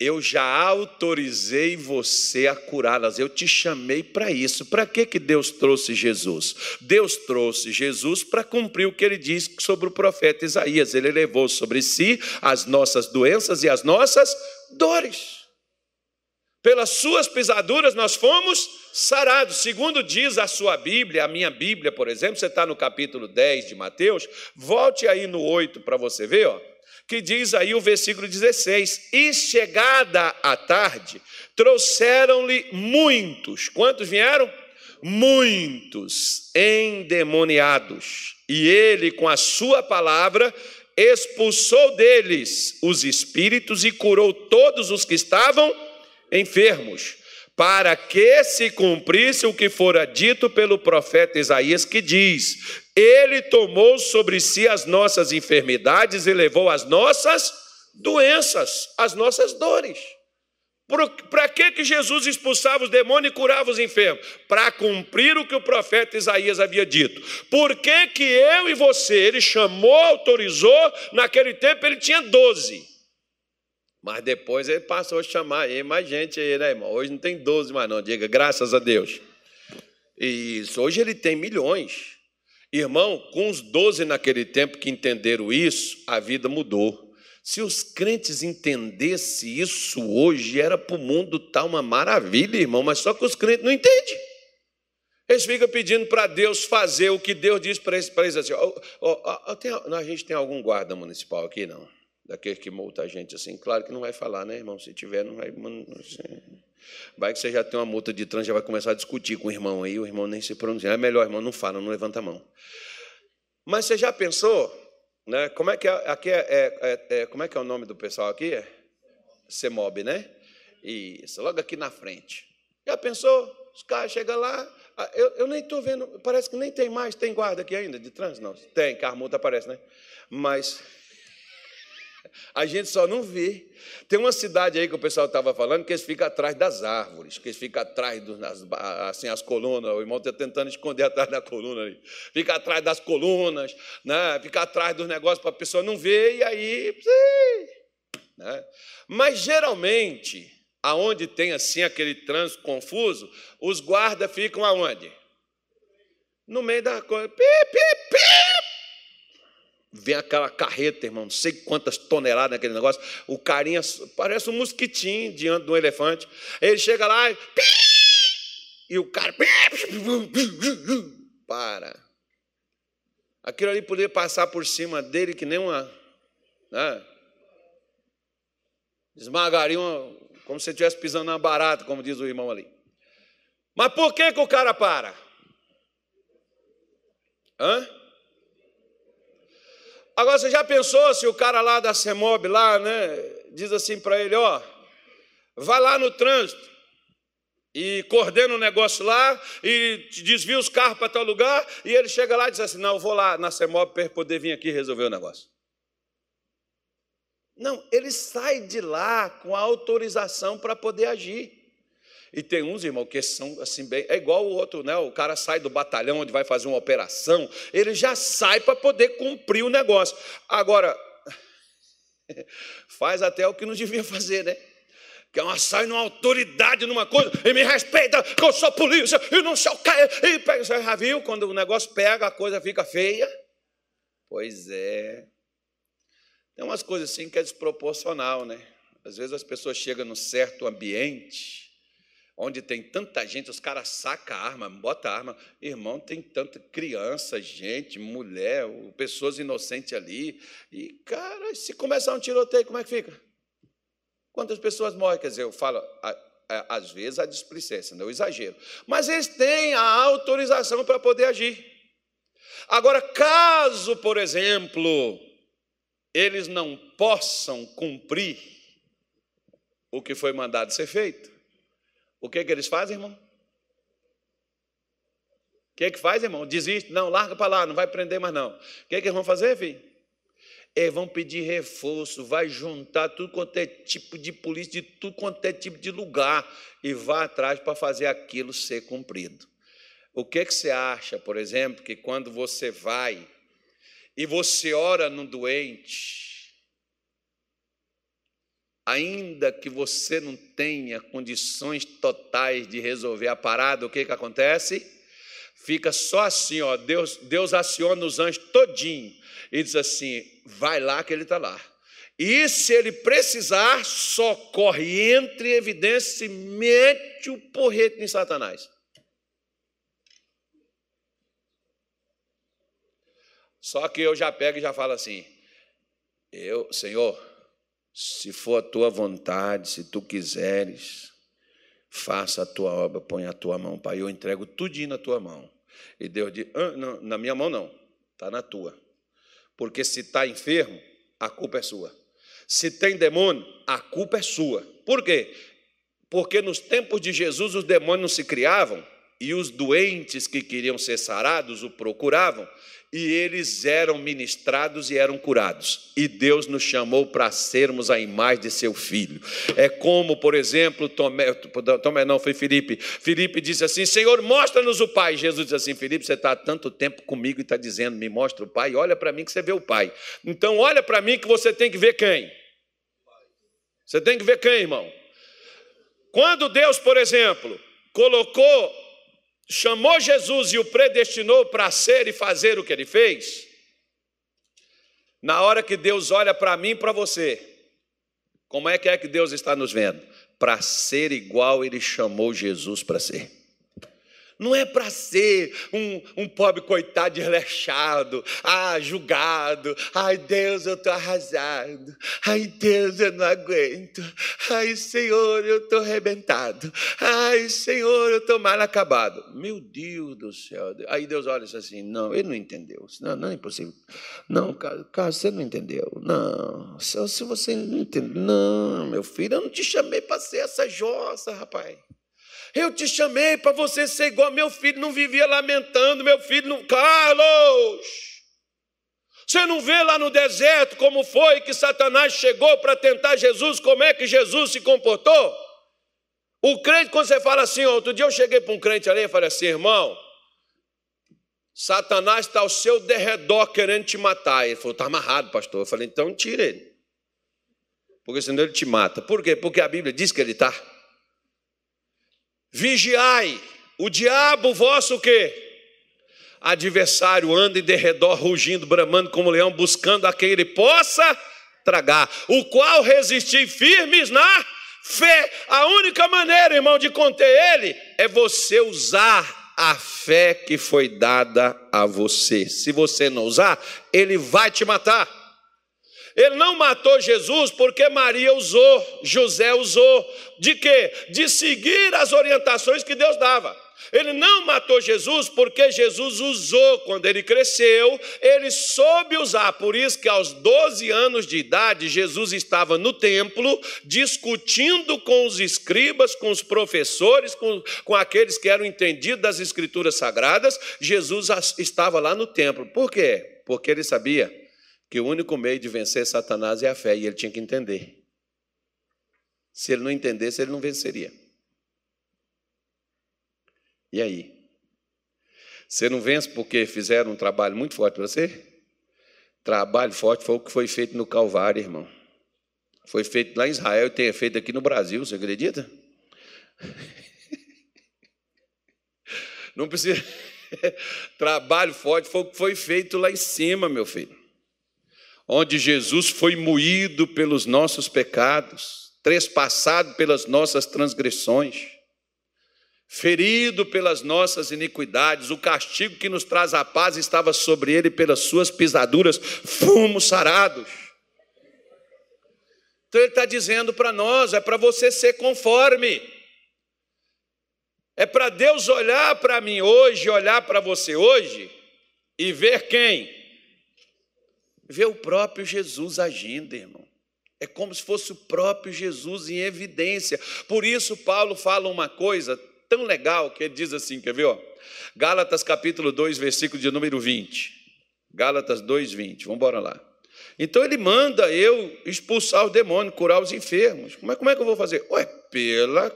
eu já autorizei você a curá-las, eu te chamei para isso. Para que, que Deus trouxe Jesus? Deus trouxe Jesus para cumprir o que ele diz sobre o profeta Isaías. Ele levou sobre si as nossas doenças e as nossas dores. Pelas suas pisaduras nós fomos sarados. Segundo diz a sua Bíblia, a minha Bíblia, por exemplo, você está no capítulo 10 de Mateus, volte aí no 8 para você ver, ó, que diz aí o versículo 16: E chegada a tarde, trouxeram-lhe muitos. Quantos vieram? Muitos endemoniados. E ele, com a sua palavra, expulsou deles os espíritos e curou todos os que estavam enfermos, para que se cumprisse o que fora dito pelo profeta Isaías, que diz: Ele tomou sobre si as nossas enfermidades e levou as nossas doenças, as nossas dores. Para que, que Jesus expulsava os demônios e curava os enfermos? Para cumprir o que o profeta Isaías havia dito. Por que, que eu e você, ele chamou, autorizou, naquele tempo ele tinha doze. Mas depois ele passou a chamar aí mais gente aí, né, irmão? Hoje não tem doze mais não, diga, graças a Deus. Isso, hoje ele tem milhões. Irmão, com os doze naquele tempo que entenderam isso, a vida mudou. Se os crentes entendessem isso hoje, era para o mundo estar tá uma maravilha, irmão, mas só que os crentes não entendem. Eles ficam pedindo para Deus fazer o que Deus diz para eles, eles assim. Oh, oh, oh, tem, a gente tem algum guarda municipal aqui, não? Daquele que multa a gente assim. Claro que não vai falar, né, irmão? Se tiver, não vai. Vai que você já tem uma multa de trânsito, já vai começar a discutir com o irmão aí, o irmão nem se pronuncia. É melhor, irmão, não fala, não levanta a mão. Mas você já pensou né? Como é que é, aqui é, é, é, é, como é que é o nome do pessoal aqui? CEMOB, né? Isso, logo aqui na frente. Já pensou? Os caras chegam lá, ah, eu, eu nem estou vendo, parece que nem tem mais, tem guarda aqui ainda de trânsito? Não, tem, carro multa aparece, né? Mas a gente só não vê. Tem uma cidade aí que o pessoal estava falando que eles ficam atrás das árvores, que eles ficam atrás das assim, as colunas. O irmão está tentando esconder atrás da coluna ali. Fica atrás das colunas, né? fica atrás dos negócios para a pessoa não ver, e aí. Né? Mas geralmente, aonde tem assim aquele trânsito confuso, os guardas ficam aonde? No meio da coisa. Pi, pi, Vem aquela carreta, irmão, não sei quantas toneladas naquele negócio. O carinha parece um mosquitinho diante de um elefante. Ele chega lá e. E o cara. Para. Aquilo ali poderia passar por cima dele que nem uma. Né? Esmagaria uma, como se estivesse pisando na barata, como diz o irmão ali. Mas por que, que o cara para? Hã? Agora você já pensou se o cara lá da CEMOB lá, né, diz assim para ele, ó, vai lá no trânsito e coordena o um negócio lá e desvia os carros para tal lugar e ele chega lá e diz assim, não, eu vou lá na CEMOB para poder vir aqui resolver o negócio. Não, ele sai de lá com a autorização para poder agir. E tem uns, irmão, que são assim bem. É igual o outro, né? O cara sai do batalhão onde vai fazer uma operação, ele já sai para poder cumprir o negócio. Agora, faz até o que não devia fazer, né? Que é uma sai numa autoridade numa coisa, e me respeita, que eu sou polícia, e não sei o que. E pega, você já viu? Quando o negócio pega, a coisa fica feia. Pois é. Tem umas coisas assim que é desproporcional, né? Às vezes as pessoas chegam num certo ambiente onde tem tanta gente, os caras sacam a arma, bota a arma. Irmão, tem tanta criança, gente, mulher, pessoas inocentes ali. E, cara, se começar um tiroteio, como é que fica? Quantas pessoas morrem? Quer dizer, eu falo, às vezes a displicência, não exagero. Mas eles têm a autorização para poder agir. Agora, caso, por exemplo, eles não possam cumprir o que foi mandado ser feito, o que, que eles fazem, irmão? O que, que faz, irmão? Desiste? Não, larga para lá, não vai prender mais não. O que, que eles vão fazer, filho? Eles vão pedir reforço, vai juntar tudo quanto é tipo de polícia, de tudo quanto é tipo de lugar, e vai atrás para fazer aquilo ser cumprido. O que, que você acha, por exemplo, que quando você vai e você ora no doente, ainda que você não tenha condições totais de resolver a parada, o que, que acontece? Fica só assim, ó, Deus, Deus aciona os anjos todinho e diz assim: vai lá que ele está lá. E se ele precisar, socorre, entre evidência e mete o porrete em Satanás. Só que eu já pego e já falo assim: eu, Senhor, se for a tua vontade, se tu quiseres, faça a tua obra, põe a tua mão, Pai. Eu entrego tudinho na tua mão. E Deus diz: ah, não, na minha mão não, está na tua. Porque se está enfermo, a culpa é sua. Se tem demônio, a culpa é sua. Por quê? Porque nos tempos de Jesus os demônios não se criavam, e os doentes que queriam ser sarados o procuravam, e eles eram ministrados e eram curados. E Deus nos chamou para sermos a imagem de seu filho. É como, por exemplo, Tomé, Tomé não, foi Felipe. Felipe disse assim: Senhor, mostra-nos o Pai. Jesus disse assim: Felipe, você está há tanto tempo comigo e está dizendo, me mostra o Pai. Olha para mim que você vê o Pai. Então, olha para mim que você tem que ver quem? Você tem que ver quem, irmão? Quando Deus, por exemplo, colocou chamou Jesus e o predestinou para ser e fazer o que ele fez, na hora que Deus olha para mim e para você, como é que é que Deus está nos vendo? Para ser igual ele chamou Jesus para ser. Não é para ser um, um, pobre coitado desleixado, ah, julgado. Ai, Deus, eu estou arrasado. Ai, Deus, eu não aguento. Ai, Senhor, eu estou arrebentado. Ai, Senhor, eu estou mal acabado. Meu Deus do céu. Aí Deus olha e diz assim: não, ele não entendeu. Não, não é impossível. Não, Carlos, você não entendeu. Não, se você não entendeu. Não, meu filho, eu não te chamei para ser essa jossa, rapaz. Eu te chamei para você ser igual meu filho, não vivia lamentando, meu filho não. Carlos! Você não vê lá no deserto como foi que Satanás chegou para tentar Jesus, como é que Jesus se comportou? O crente, quando você fala assim, outro dia eu cheguei para um crente ali e falei assim, irmão, Satanás está ao seu derredor querendo te matar. Ele falou, está amarrado, pastor. Eu falei, então tira ele. Porque senão ele te mata. Por quê? Porque a Bíblia diz que ele está. Vigiai, o diabo vosso o quê? Adversário anda em derredor, rugindo, bramando como leão, buscando a quem ele possa tragar, o qual resistir firmes na fé. A única maneira, irmão, de conter ele é você usar a fé que foi dada a você. Se você não usar, ele vai te matar. Ele não matou Jesus porque Maria usou, José usou. De quê? De seguir as orientações que Deus dava. Ele não matou Jesus porque Jesus usou quando ele cresceu, ele soube usar. Por isso que aos 12 anos de idade, Jesus estava no templo discutindo com os escribas, com os professores, com, com aqueles que eram entendidos das escrituras sagradas. Jesus estava lá no templo. Por quê? Porque ele sabia que o único meio de vencer Satanás é a fé, e ele tinha que entender. Se ele não entendesse, ele não venceria. E aí? Você não vence porque fizeram um trabalho muito forte para você? Trabalho forte foi o que foi feito no Calvário, irmão. Foi feito lá em Israel e tem feito aqui no Brasil, você acredita? Não precisa. Trabalho forte foi o que foi feito lá em cima, meu filho onde Jesus foi moído pelos nossos pecados, trespassado pelas nossas transgressões, ferido pelas nossas iniquidades, o castigo que nos traz a paz estava sobre ele, pelas suas pisaduras fomos sarados. Então ele está dizendo para nós: é para você ser conforme. É para Deus olhar para mim hoje, olhar para você hoje e ver quem? Ver o próprio Jesus agindo, irmão. É como se fosse o próprio Jesus em evidência. Por isso, Paulo fala uma coisa tão legal que ele diz assim: quer ver? Ó? Gálatas capítulo 2, versículo de número 20. Gálatas 2, 20. Vamos embora lá. Então ele manda eu expulsar os demônios, curar os enfermos. Mas como é que eu vou fazer? Ué, pela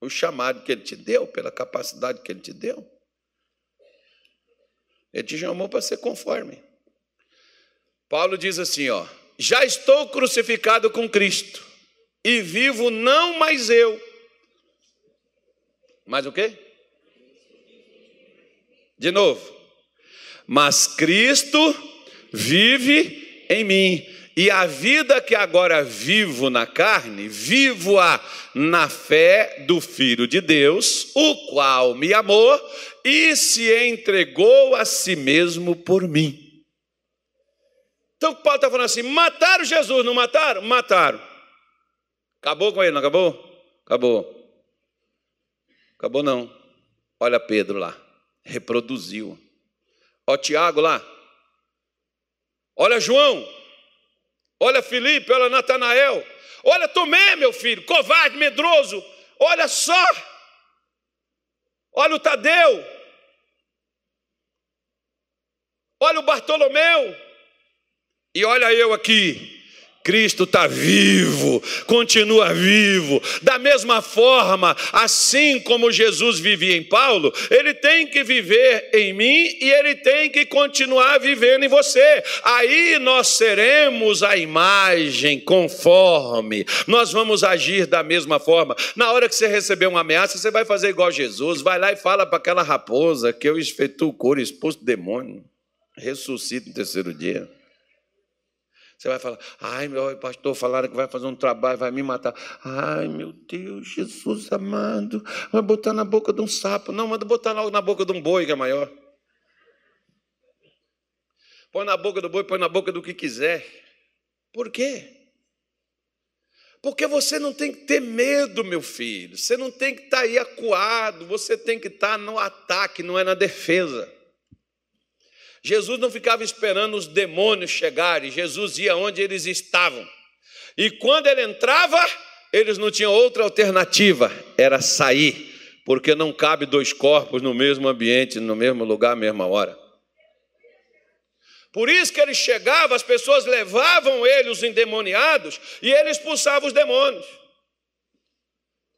o chamado que ele te deu, pela capacidade que ele te deu. Ele te chamou para ser conforme. Paulo diz assim, ó: Já estou crucificado com Cristo e vivo não mais eu. Mais o quê? De novo. Mas Cristo vive em mim. E a vida que agora vivo na carne, vivo-a na fé do Filho de Deus, o qual me amou e se entregou a si mesmo por mim. Então Paulo está falando assim: mataram Jesus, não mataram? Mataram. Acabou com ele, não acabou? Acabou. Acabou não. Olha Pedro lá, reproduziu. Olha Tiago lá. Olha João. Olha Felipe, olha Natanael. Olha Tomé, meu filho, covarde, medroso. Olha só. Olha o Tadeu. Olha o Bartolomeu. E olha eu aqui. Cristo está vivo, continua vivo. Da mesma forma, assim como Jesus vivia em Paulo, ele tem que viver em mim e ele tem que continuar vivendo em você. Aí nós seremos a imagem conforme, nós vamos agir da mesma forma. Na hora que você receber uma ameaça, você vai fazer igual Jesus, vai lá e fala para aquela raposa que eu efetuo o couro, expulso demônio, ressuscito no terceiro dia. Você vai falar, ai, meu pastor, falaram que vai fazer um trabalho, vai me matar. Ai, meu Deus, Jesus amado, vai botar na boca de um sapo. Não, manda botar logo na boca de um boi, que é maior. Põe na boca do boi, põe na boca do que quiser. Por quê? Porque você não tem que ter medo, meu filho. Você não tem que estar tá aí acuado. Você tem que estar tá no ataque, não é na defesa. Jesus não ficava esperando os demônios chegarem, Jesus ia onde eles estavam. E quando ele entrava, eles não tinham outra alternativa, era sair, porque não cabe dois corpos no mesmo ambiente, no mesmo lugar, mesma hora. Por isso que ele chegava, as pessoas levavam ele, os endemoniados, e ele expulsava os demônios.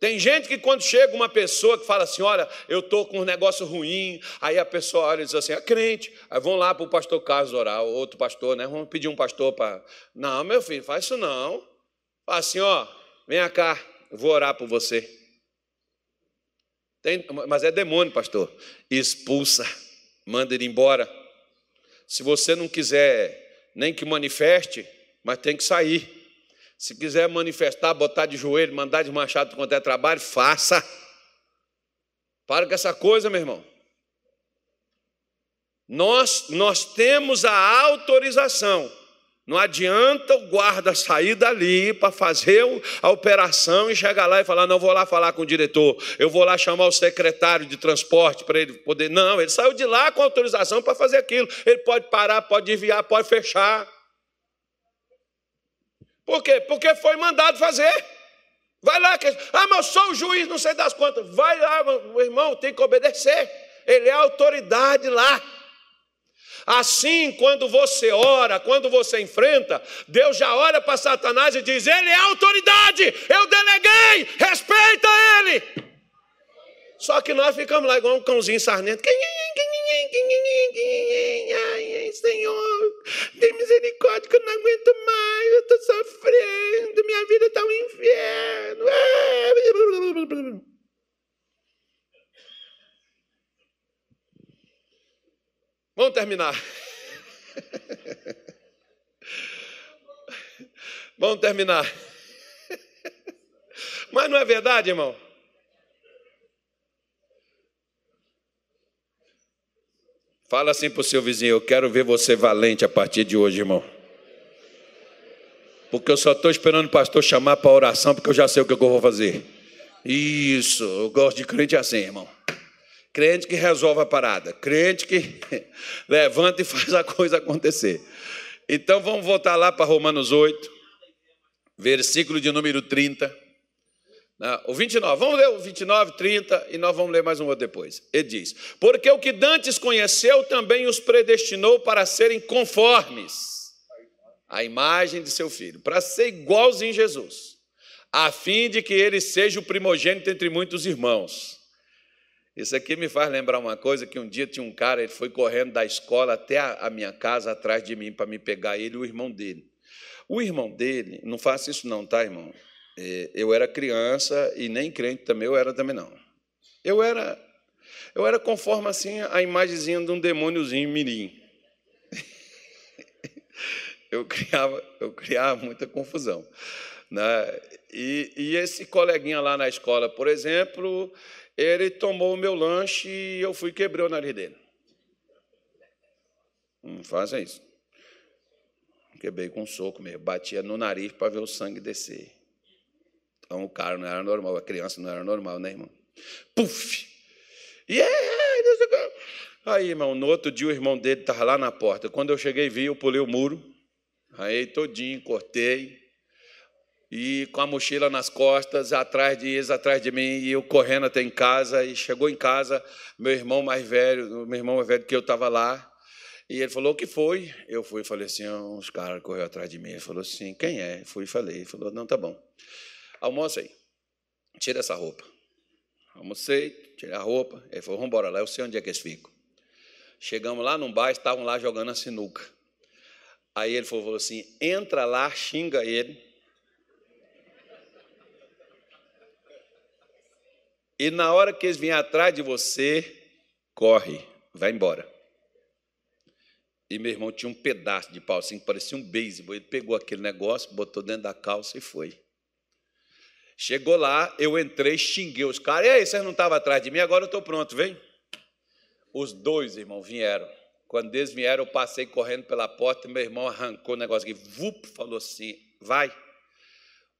Tem gente que quando chega uma pessoa que fala assim, olha, eu estou com um negócio ruim, aí a pessoa olha e diz assim, é crente, aí vão lá para o pastor Carlos orar, outro pastor, né? Vamos pedir um pastor para. Não, meu filho, faz isso não. Fala assim, ó, vem cá, vou orar por você. Tem, mas é demônio, pastor. Expulsa, manda ele embora. Se você não quiser nem que manifeste, mas tem que sair. Se quiser manifestar, botar de joelho, mandar desmanchar do quanto é trabalho, faça. Para com essa coisa, meu irmão. Nós, nós temos a autorização. Não adianta o guarda sair dali para fazer a operação e chegar lá e falar: não vou lá falar com o diretor, eu vou lá chamar o secretário de transporte para ele poder. Não, ele saiu de lá com autorização para fazer aquilo. Ele pode parar, pode enviar, pode fechar. Por quê? Porque foi mandado fazer. Vai lá, que... ah, mas eu sou o juiz, não sei das quantas. Vai lá, meu irmão, tem que obedecer. Ele é autoridade lá. Assim, quando você ora, quando você enfrenta, Deus já olha para Satanás e diz: Ele é autoridade, eu deleguei, respeita ele. Só que nós ficamos lá igual um cãozinho sarnento. Senhor, tem misericórdia que eu não aguento mais, eu estou sofrendo, minha vida está um inferno. Vamos terminar. Vamos terminar. Mas não é verdade, irmão? Fala assim para o seu vizinho: Eu quero ver você valente a partir de hoje, irmão. Porque eu só estou esperando o pastor chamar para oração, porque eu já sei o que eu vou fazer. Isso, eu gosto de crente assim, irmão. Crente que resolve a parada, crente que levanta e faz a coisa acontecer. Então vamos voltar lá para Romanos 8, versículo de número 30. O 29, vamos ler o 29, 30 e nós vamos ler mais um outro depois. Ele diz: Porque o que Dantes conheceu também os predestinou para serem conformes à imagem de seu filho, para ser igualzinho em Jesus, a fim de que ele seja o primogênito entre muitos irmãos. Isso aqui me faz lembrar uma coisa: que um dia tinha um cara, ele foi correndo da escola até a minha casa atrás de mim para me pegar ele e o irmão dele. O irmão dele, não faça isso não, tá, irmão? É, eu era criança e nem crente também eu era também não. Eu era eu era conforme assim a imagenzinha de um demôniozinho mirim. Eu criava, eu criava muita confusão. Né? E, e esse coleguinha lá na escola, por exemplo, ele tomou o meu lanche e eu fui quebrei o nariz dele. Não faça isso. Quebrei com um soco mesmo, batia no nariz para ver o sangue descer. Então o cara não era normal, a criança não era normal, né, irmão? Puf! E yeah! aí, irmão, no outro dia o irmão dele estava lá na porta. Quando eu cheguei, vi, eu pulei o muro, aí todinho, cortei. e com a mochila nas costas, atrás de eles, atrás de mim, e eu correndo até em casa, e chegou em casa, meu irmão mais velho, meu irmão mais velho que eu estava lá, e ele falou, o que foi? Eu fui e falei assim, uns caras correram atrás de mim. Ele falou assim, quem é? Fui e falei. Ele falou, não, tá bom. Almoça aí, tira essa roupa. Almocei, tirei a roupa. Ele falou, vamos embora lá, eu sei onde é que eles ficam. Chegamos lá num bar, estavam lá jogando a sinuca. Aí ele falou assim: entra lá, xinga ele. E na hora que eles vêm atrás de você, corre, vai embora. E meu irmão tinha um pedaço de pau, assim, que parecia um beisebol. Ele pegou aquele negócio, botou dentro da calça e foi. Chegou lá, eu entrei, xinguei os caras. E aí, vocês não estavam atrás de mim? Agora eu estou pronto, vem. Os dois, irmão, vieram. Quando eles vieram, eu passei correndo pela porta e meu irmão arrancou o negócio aqui, vup, falou assim: vai.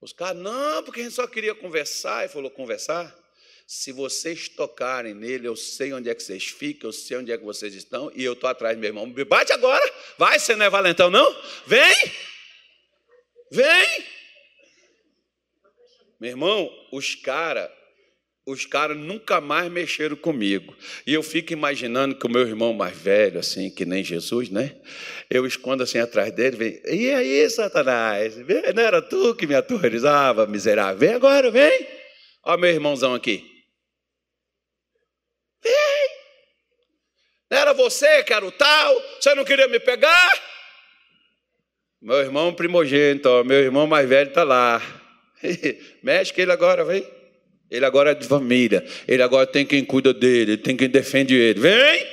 Os caras, não, porque a gente só queria conversar. Ele falou: conversar? Se vocês tocarem nele, eu sei onde é que vocês ficam, eu sei onde é que vocês estão, e eu estou atrás meu irmão. Bate agora, vai, você não é valentão, não? Vem! Vem! Meu irmão, os caras os caras nunca mais mexeram comigo. E eu fico imaginando que o meu irmão mais velho, assim, que nem Jesus, né? Eu escondo assim atrás dele, vem, e aí, Satanás? Não era tu que me aterrorizava, miserável? Vem agora, vem. Olha meu irmãozão aqui. Vem. Não era você que era o tal? Você não queria me pegar? Meu irmão primogênito, meu irmão mais velho está lá. Mexe ele agora, vem. Ele agora é de família. Ele agora tem quem cuida dele, tem quem defende ele. Vem!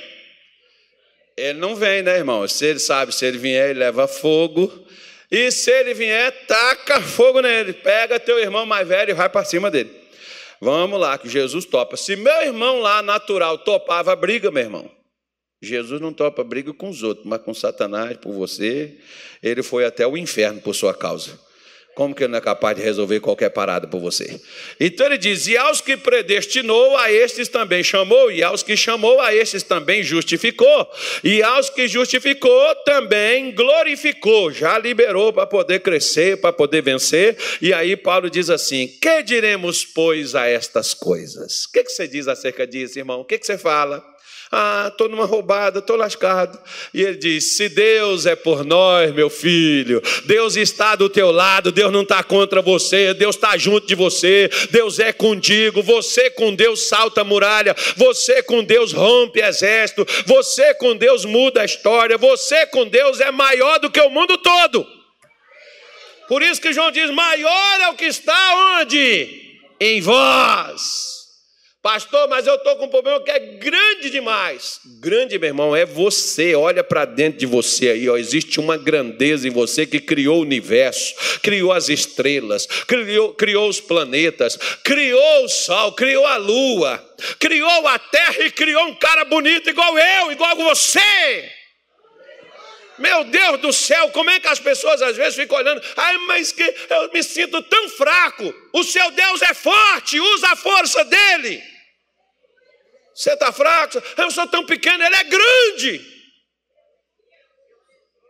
Ele não vem, né, irmão? Se ele sabe, se ele vier, ele leva fogo. E se ele vier, taca fogo nele. Pega teu irmão mais velho e vai para cima dele. Vamos lá, que Jesus topa. Se meu irmão lá, natural, topava briga, meu irmão. Jesus não topa briga com os outros, mas com Satanás, por você. Ele foi até o inferno por sua causa. Como que ele não é capaz de resolver qualquer parada por você? Então ele diz: E aos que predestinou, a estes também chamou, e aos que chamou, a estes também justificou, e aos que justificou, também glorificou, já liberou para poder crescer, para poder vencer. E aí Paulo diz assim: Que diremos, pois, a estas coisas? O que, que você diz acerca disso, irmão? O que, que você fala? Ah, estou numa roubada, estou lascado. E ele diz: Se Deus é por nós, meu filho, Deus está do teu lado, Deus não está contra você, Deus está junto de você, Deus é contigo. Você com Deus salta a muralha, você com Deus rompe exército, você com Deus muda a história, você com Deus é maior do que o mundo todo. Por isso que João diz: Maior é o que está onde? Em vós Pastor, mas eu estou com um problema que é grande demais. Grande, meu irmão, é você. Olha para dentro de você aí. Ó. Existe uma grandeza em você que criou o universo, criou as estrelas, criou, criou os planetas, criou o sol, criou a lua, criou a terra e criou um cara bonito igual eu, igual você. Meu Deus do céu, como é que as pessoas às vezes ficam olhando? Ai, mas que eu me sinto tão fraco. O seu Deus é forte, usa a força dele. Você está fraco? Eu sou tão pequeno, ele é grande.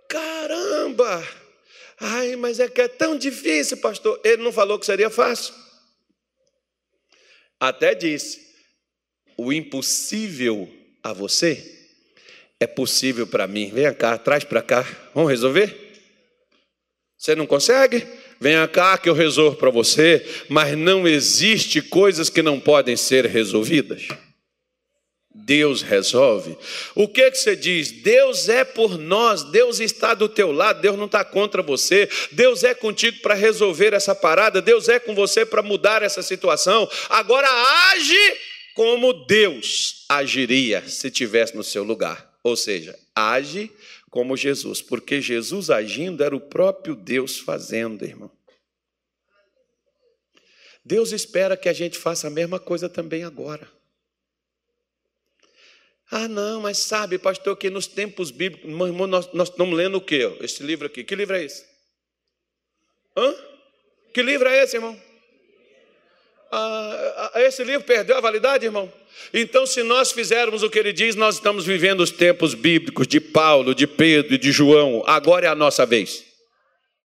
Caramba! Ai, mas é que é tão difícil, pastor. Ele não falou que seria fácil. Até disse: o impossível a você é possível para mim. Venha cá, traz para cá. Vamos resolver? Você não consegue? Venha cá que eu resolvo para você. Mas não existe coisas que não podem ser resolvidas. Deus resolve. O que, que você diz? Deus é por nós, Deus está do teu lado, Deus não está contra você, Deus é contigo para resolver essa parada, Deus é com você para mudar essa situação. Agora age como Deus agiria se tivesse no seu lugar. Ou seja, age como Jesus, porque Jesus agindo era o próprio Deus fazendo, irmão. Deus espera que a gente faça a mesma coisa também agora. Ah, não, mas sabe, pastor, que nos tempos bíblicos, meu irmão, nós, nós estamos lendo o quê? Esse livro aqui. Que livro é esse? Hã? Que livro é esse, irmão? Ah, ah, esse livro perdeu a validade, irmão? Então, se nós fizermos o que ele diz, nós estamos vivendo os tempos bíblicos de Paulo, de Pedro e de João. Agora é a nossa vez.